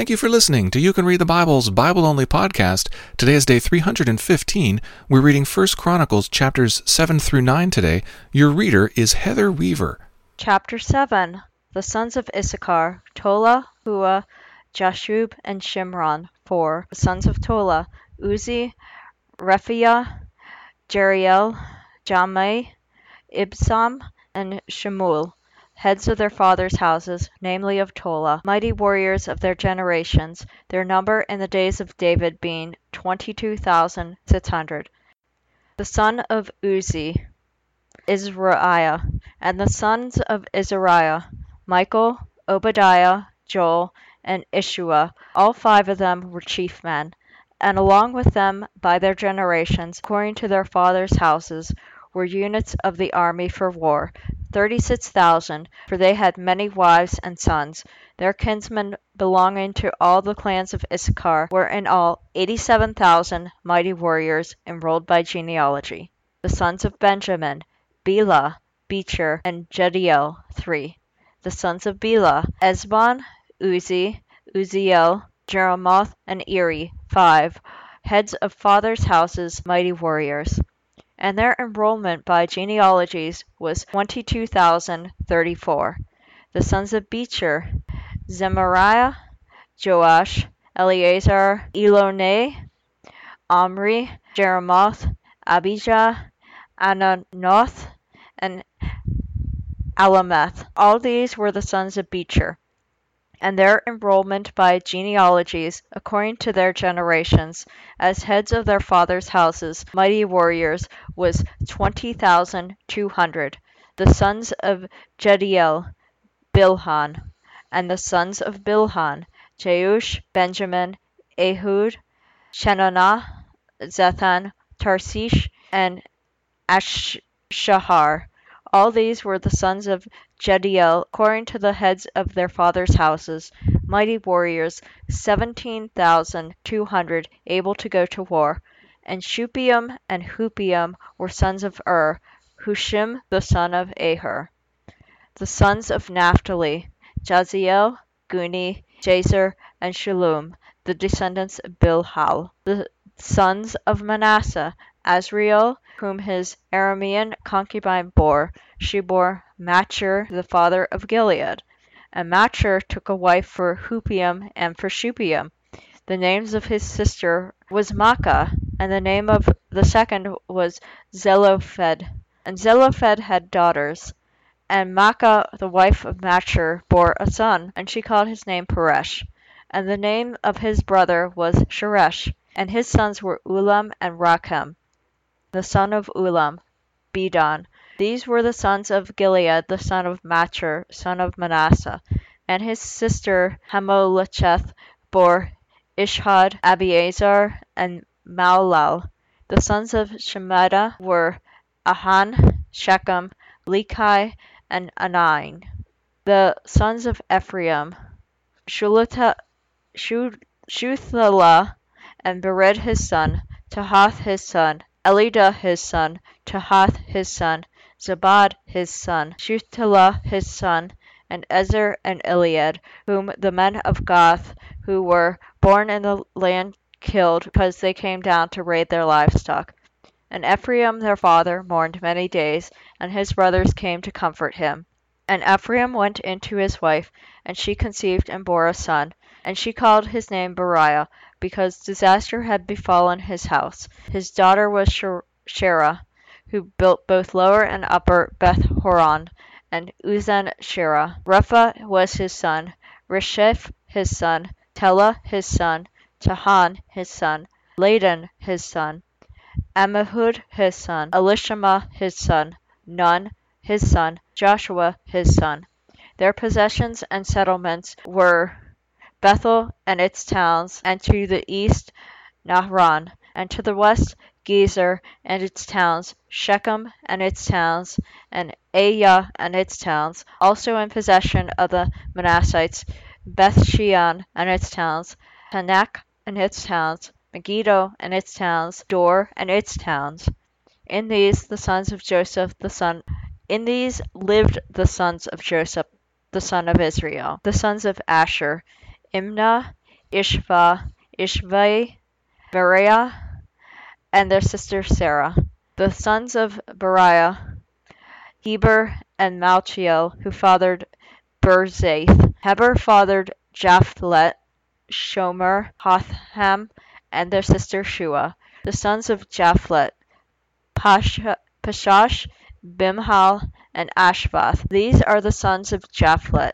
Thank you for listening to You Can Read the Bible's Bible Only podcast. Today is day 315. We're reading 1 Chronicles chapters 7 through 9 today. Your reader is Heather Weaver. Chapter 7 The sons of Issachar, Tola, Hua, Jashub, and Shimron. 4. The sons of Tola, Uzzi, Rephaiah, Jeriel, Jahmai, Ibsam, and Shemuel heads of their fathers' houses, namely of Tola, mighty warriors of their generations, their number in the days of David being twenty two thousand six hundred. The son of Uzzi, Izrahiah, and the sons of Izrahiah, Michael, Obadiah, Joel, and Ishua, all five of them were chief men, and along with them by their generations, according to their fathers' houses, were units of the army for war, thirty six thousand, for they had many wives and sons. Their kinsmen belonging to all the clans of Issachar were in all eighty seven thousand mighty warriors enrolled by genealogy. The sons of Benjamin, Bela, Becher, and Jediel, three. The sons of Bela, Ezbon, Uzzi, Uziel, Jerimoth, and Eri, five. Heads of fathers' houses, mighty warriors and their enrollment by genealogies was 22,034. The sons of Becher, Zemariah, Joash, Eleazar, Elioenai, Omri, Jeremoth, Abijah, Anathoth, and Alemeth. All these were the sons of Becher and their enrollment by genealogies, according to their generations, as heads of their fathers' houses, mighty warriors, was twenty thousand two hundred. The sons of Jediel, Bilhan, and the sons of Bilhan, Jeush, Benjamin, Ehud, Chenaanah, Zethan, Tarshish, and Ashshahar. All these were the sons of Jediel according to the heads of their fathers' houses, mighty warriors, seventeen thousand two hundred able to go to war. And Shuppim and Huppim were sons of Ur, Hushim the son of Aher. The sons of Naphtali, Jahziel, Guni, Jazer, and Shallum, the descendants of Bilhah. The sons of Manasseh, Asriel, whom his Aramean concubine bore. She bore Machir, the father of Gilead. And Machir took a wife for Huppim and for Shuppim. The names of his sister was Maacah, and the name of the second was Zelophehad. And Zelophehad had daughters. And Maacah the wife of Machir bore a son, and she called his name Peresh. And the name of his brother was Sheresh. And his sons were Ulam and Rakem the son of Ulam, Bedan. These were the sons of Gilead the son of Machir, son of Manasseh. And his sister Hammolecheth bore Ishhod, Abiezer, and Mahlal. The sons of Shemida were Ahan, Shechem, Lechi, and Anain. The sons of Ephraim, Shuthelah, and Bered his son, Tahath his son, Elidah his son, Tahath his son, Zabad his son, Shuthelah his son, and Ezer and Elead, whom the men of Gath who were born in the land killed because they came down to raid their livestock. And Ephraim their father mourned many days, and his brothers came to comfort him. And Ephraim went in to his wife, and she conceived and bore a son. And she called his name Beriah, because disaster had befallen his house. His daughter was Sheerah, who built both Lower and Upper Beth Horon, and Uzan Sherah. Repha was his son, Resheph his son, Tela his son, Tahan his son, Ladan his son, Ammihud his son, Elishama his son, Nun his son, Joshua his son. Their possessions and settlements were Bethel and its towns, and to the east Naaran, and to the west Gezer and its towns, Shechem and its towns, and Ayyah and its towns, also in possession of the Manassites, Bethshean and its towns, Taanach and its towns, Megiddo and its towns, Dor and its towns. In these the sons of Joseph the son in these lived the sons of Joseph the son of Israel, the sons of Asher, Imnah, Ishva, Ishvi, Beriah, and their sister Sarah. The sons of Beriah, Heber and Malchiel, who fathered Birzaith. Heber fathered Japhlet, Shomer, Hotham, and their sister Shua. The sons of Japhlet, Pashash, Bimhal, and Ashvath. These are the sons of Japhlet.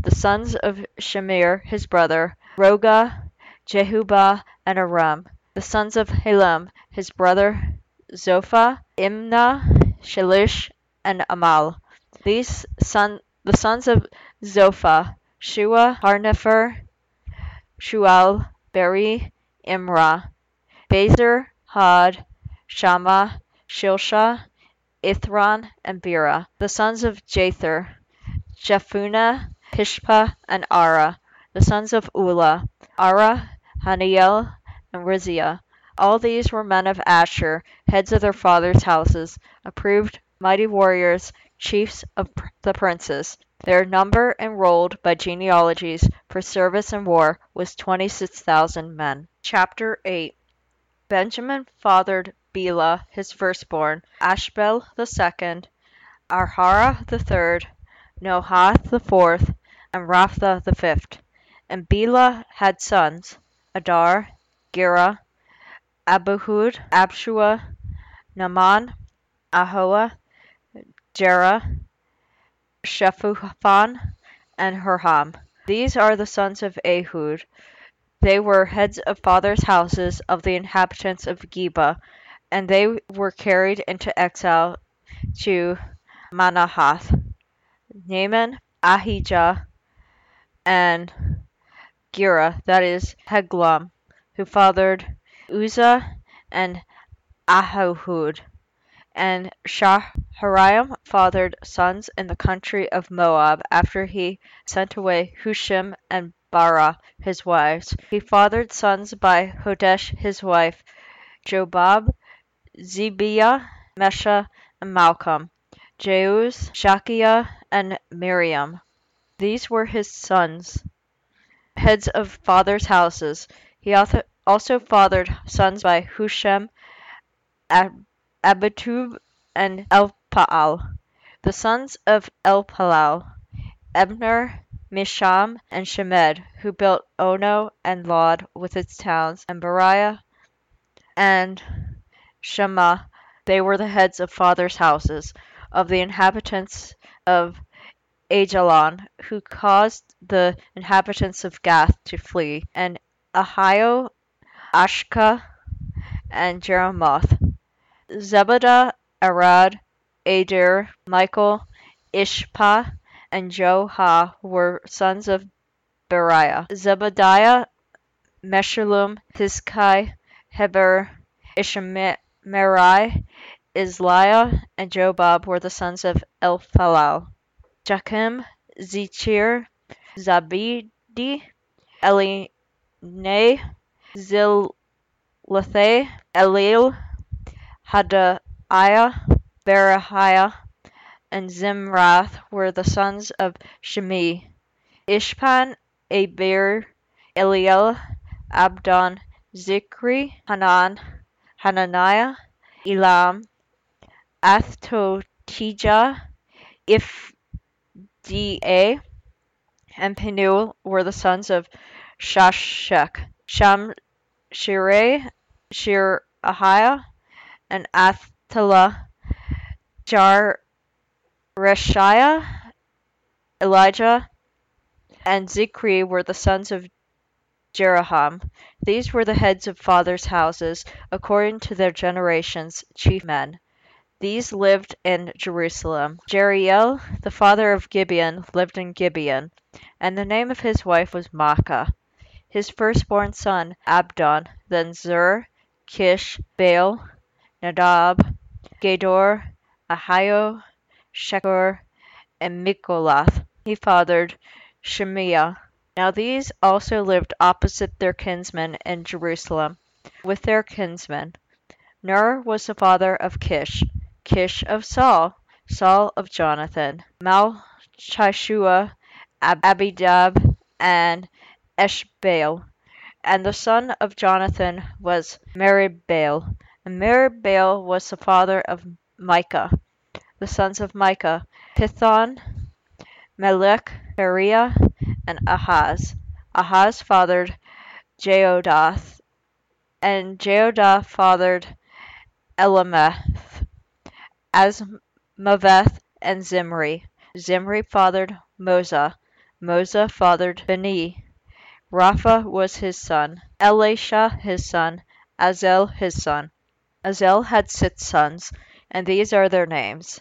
The sons of Shemer his brother, Rohgah, Jehubbah, and Aram. The sons of Helem his brother, Zophah, Imnah, Shelesh, and Amal. These son, the sons of Zophah, Shua, Harnepher, Shual, Beri, Imrah, Bezer, Had, Shammah, Shilshah, Ithran, and Bera. The sons of Jether, Jephunneh, Pishpa, and Ara. The sons of Ulla, Ara, Hanniel, and Rizia. All these were men of Asher, heads of their fathers' houses, approved mighty warriors, chiefs of the princes. Their number enrolled by genealogies for service in war was 26,000 men. Chapter 8 Benjamin fathered Bela his firstborn, Ashbel the second, Arhara the third, Nohath the fourth, and Raphtha the fifth. And Bela had sons, Addar, Gera, Abihud, Abishua, Naaman, Ahoah, Jera, Shephuphan, and Hurham. These are the sons of Ehud. They were heads of fathers' houses of the inhabitants of Geba, and they were carried into exile to Manahath. Naaman, Ahijah, and Gera, that is, Heglam, who fathered Uzzah and Ahihud and Shaharaim fathered sons in the country of Moab after he sent away Hushim and Baara his wives. He fathered sons by Hodesh his wife, Jobab, Zebiah, Mesha, and Malcam, Jeuz, Shakiah, and Miriam. These were his sons, heads of fathers' houses. He also fathered sons by Hushim, Ab Abitub and Elpaal. The sons of Elpaal: Ebner, Misham, and Shemed, who built Ono and Lod with its towns, and Beriah and Shema. They were the heads of fathers' houses of the inhabitants of Aijalon, who caused the inhabitants of Gath to flee, and Ahio, Ashka, and Jeremoth. Zebadiah, Arad, Adir, Michael, Ishpa, and Joha were sons of Beriah. Zebadiah, Meshullam, Hizki, Heber, Ishmerai, Izliah, and Jobab were the sons of Elpaal. Jakim, Zichri, Zabdi, Elinah, Zillethai, Elil, Hadaiah, Beraiah, and Zimrath were the sons of Shimei. Ishpan, Aber, Eliel, Abdon, Zichri, Hanan, Hananiah, Elam, Anthothijah, Ifda, and Penuel were the sons of Shashak. Sham, Shireh, Shirahiah, and Athaliah, Jaareshiah, Elijah, and Zichri were the sons of Jeroham. These were the heads of fathers' houses, according to their generations, chief men. These lived in Jerusalem. Jeriel, the father of Gibeon, lived in Gibeon, and the name of his wife was Maacah. His firstborn son, Abdon, then Zur, Kish, Baal, Nadab, Gedor, Ahio, Shekur, and Mikloth. He fathered Shemiah. Now these also lived opposite their kinsmen in Jerusalem, with their kinsmen. Ner was the father of Kish, Kish of Saul, Saul of Jonathan, Malchishua, Abinadab, and Eshbaal. And the son of Jonathan was Meribbaal. And Meribbaal was the father of Micah. The sons of Micah, Pithon, Melech, Berea, and Ahaz. Ahaz fathered Jehoaddah, and Jehoaddah fathered Alemeth, Azmaveth, and Zimri. Zimri fathered Moza. Moza fathered Bani. Rapha was his son. Elisha his son. Azel his son. Azel had six sons, and these are their names.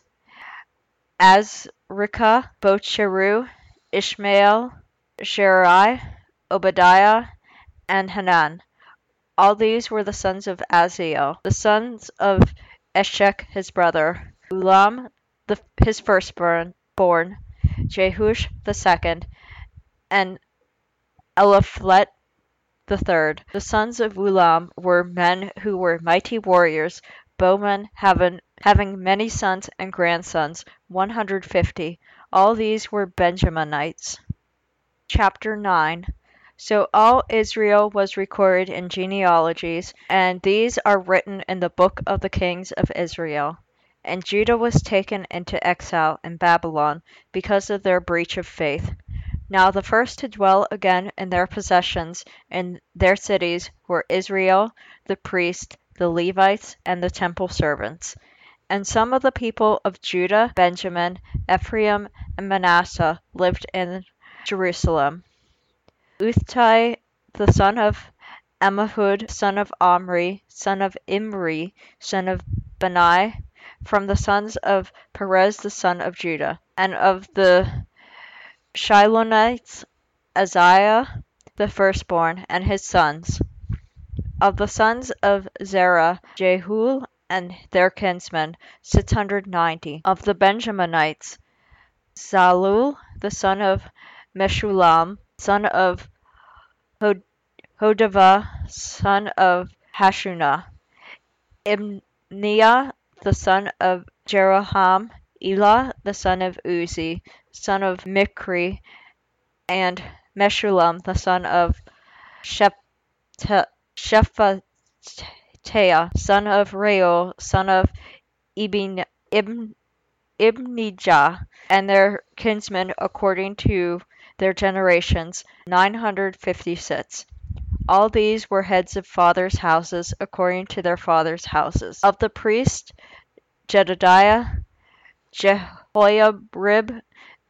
Azrikam, Bocheru, Ishmael, Sherai, Obadiah, and Hanan. All these were the sons of Azel. The sons of Eshek his brother, Ulam the, his firstborn, born, Jeush the second, and Eliphelet the third. The sons of Ulam were men who were mighty warriors, bowmen, having, having many sons and grandsons, one hundred fifty. All these were Benjaminites. Chapter 9 So all Israel was recorded in genealogies, and these are written in the book of the kings of Israel. And Judah was taken into exile in Babylon because of their breach of faith. Now the first to dwell again in their possessions in their cities were Israel, the priests, the Levites, and the temple servants. And some of the people of Judah, Benjamin, Ephraim, and Manasseh lived in Jerusalem. Uthai, the son of Ammihud, son of Omri, son of Imri, son of Bani, from the sons of Perez the son of Judah, and of the Shilonites, Isaiah the firstborn, and his sons. Of the sons of Zerah, Jehul and their kinsmen, six hundred ninety. Of the Benjaminites, Zalul the son of Meshullam, son of Hodaviah, son of Hashunah, Ibneiah the son of Jeroham, Elah the son of Uzzi, son of Michri, and Meshullam the son of Shephatiah, son of Reuel, son of Ibn, Ibn, Ibnijah, and their kinsmen according to their generations, nine hundred fifty-six. All these were heads of fathers' houses according to their fathers' houses. Of the priests, Jedediah, Jehoiarib,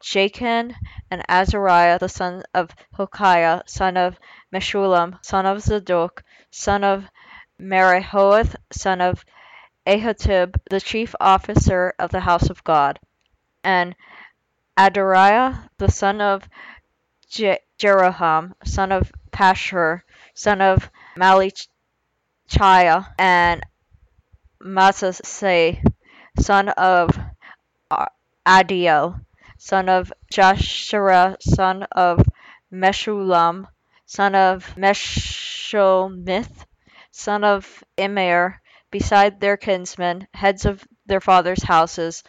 Jachin, and Azariah the son of Hilkiah, son of Meshullam, son of Zadok, son of Meraioth, son of Ahitub, the chief officer of the house of God, and Adariah the son of Je- Jeroham, son of Pashhur, son of Malchijah, and Maaseiah, son of Adiel, son of Jashera, son of Meshullam, son of Meshillemith, son of Immer, beside their kinsmen, heads of their fathers' houses,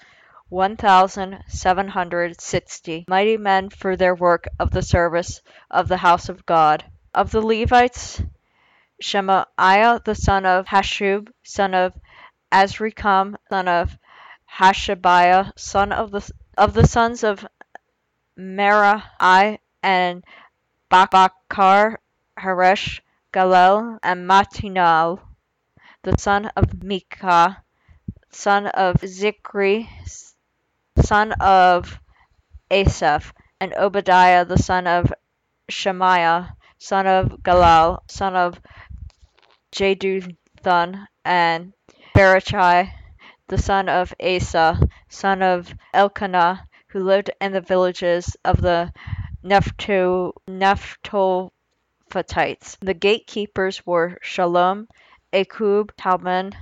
one thousand seven hundred sixty, mighty men for their work of the service of the house of God. Of the Levites, Shemaiah the son of Hasshub, son of Azrikam, son of Hashabiah, son of the of the sons of Merai and Bakar, Haresh, Galal, and Matinal, the son of Micah, son of Zichri, son of Asaph, and Obadiah the son of Shemaiah, son of Galal, son of Jeduthun, and Berechiah, the son of Asa, son of Elkanah, who lived in the villages of the Nephto, Nephtophathites. The gatekeepers were Shallum, Akkub, Talmon,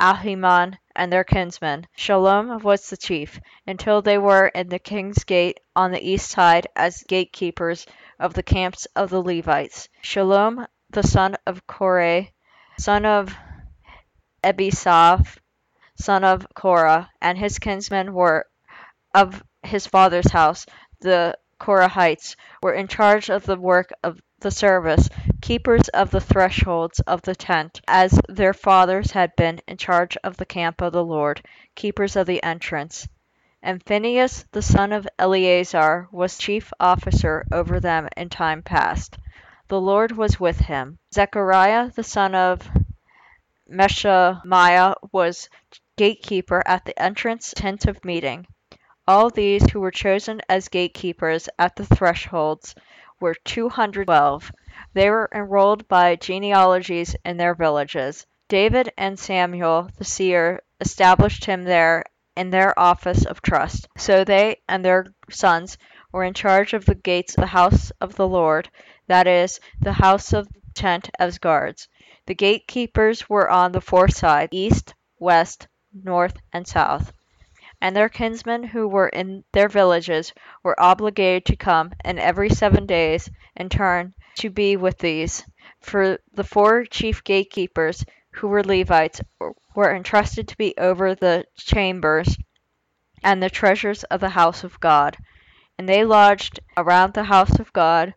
Ahiman, and their kinsmen. Shallum was the chief, until they were in the king's gate on the east side as gatekeepers of the camps of the Levites. Shallum, the son of Korah, son of Ebiasaph, son of Korah, and his kinsmen were of his father's house, the Korahites, were in charge of the work of the service keepers of the thresholds of the tent, as their fathers had been in charge of the camp of the Lord, keepers of the entrance. And Phinehas the son of Eleazar was chief officer over them in time past. The Lord was with him. Zechariah the son of Meshelemiah was gatekeeper at the entrance tent of meeting. All these who were chosen as gatekeepers at the thresholds were 212. They were enrolled by genealogies in their villages. David and Samuel the seer established him there in their office of trust. So they and their sons were in charge of the gates of the house of the Lord, that is, the house of the tent as guards. The gatekeepers were on the four sides, east, west, north, and south. And their kinsmen who were in their villages were obligated to come and every seven days in turn to be with these. For the four chief gatekeepers, who were Levites, were entrusted to be over the chambers and the treasures of the house of God. And they lodged around the house of God,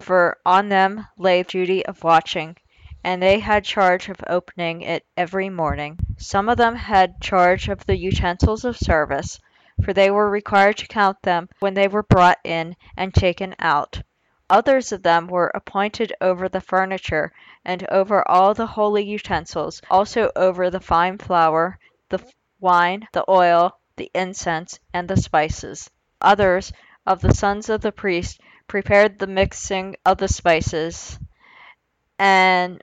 for on them lay the duty of watching, and they had charge of opening it every morning. Some of them had charge of the utensils of service, for they were required to count them when they were brought in and taken out. Others of them were appointed over the furniture, and over all the holy utensils, also over the fine flour, the wine, the oil, the incense, and the spices. Others of the sons of the priest prepared the mixing of the spices, and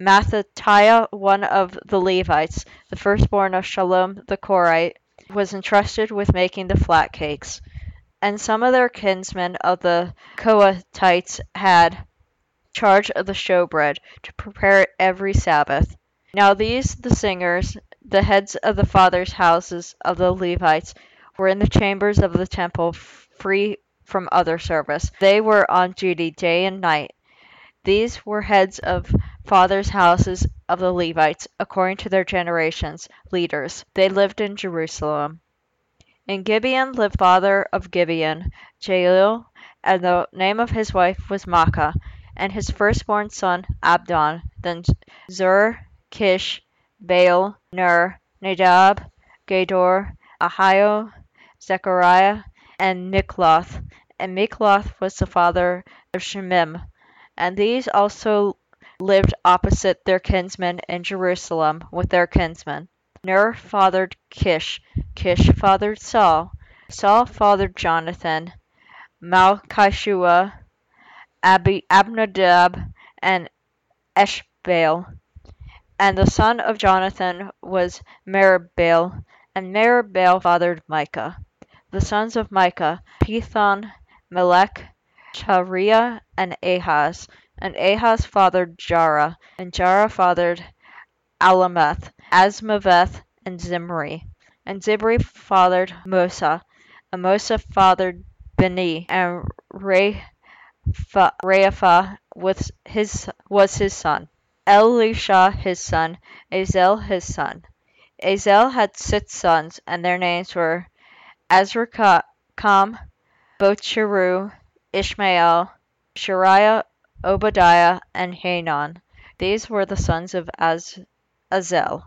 Mattithiah, one of the Levites, the firstborn of Shallum the Korite, was entrusted with making the flat cakes and some of their kinsmen of the Kohathites had charge of the showbread, to prepare it every Sabbath. Now these, the singers, the heads of the fathers' houses of the Levites, were in the chambers of the temple, free from other service. They were on duty day and night. These were heads of fathers' houses of the Levites, according to their generations, leaders. They lived in Jerusalem. In Gibeon lived father of Gibeon, Jael, and the name of his wife was Maacah, and his firstborn son Abdon, then Zur, Kish, Baal, Ner, Nadab, Gedor, Ahio, Zechariah, and Mikloth. And Mikloth was the father of Shemim. And these also lived opposite their kinsmen in Jerusalem with their kinsmen. Ner fathered Kish, Kish fathered Saul, Saul fathered Jonathan, Malchishua, Abinadab, and Eshbaal. And the son of Jonathan was Meribbaal, and Meribbaal fathered Micah. The sons of Micah, Pithon, Melech, Chariah, and Ahaz. And Ahaz fathered Jarah, and Jarah fathered Alemeth, Azmaveth, and Zimri. And Zimri fathered Moza, and Moza fathered Bani, and Reapha was his, was his son. Elisha his son, Azel his son. Azel had six sons, and their names were Azrikam, Bocheru, Ishmael, Sheariah, Obadiah, and Hanan. These were the sons of Az- Azel.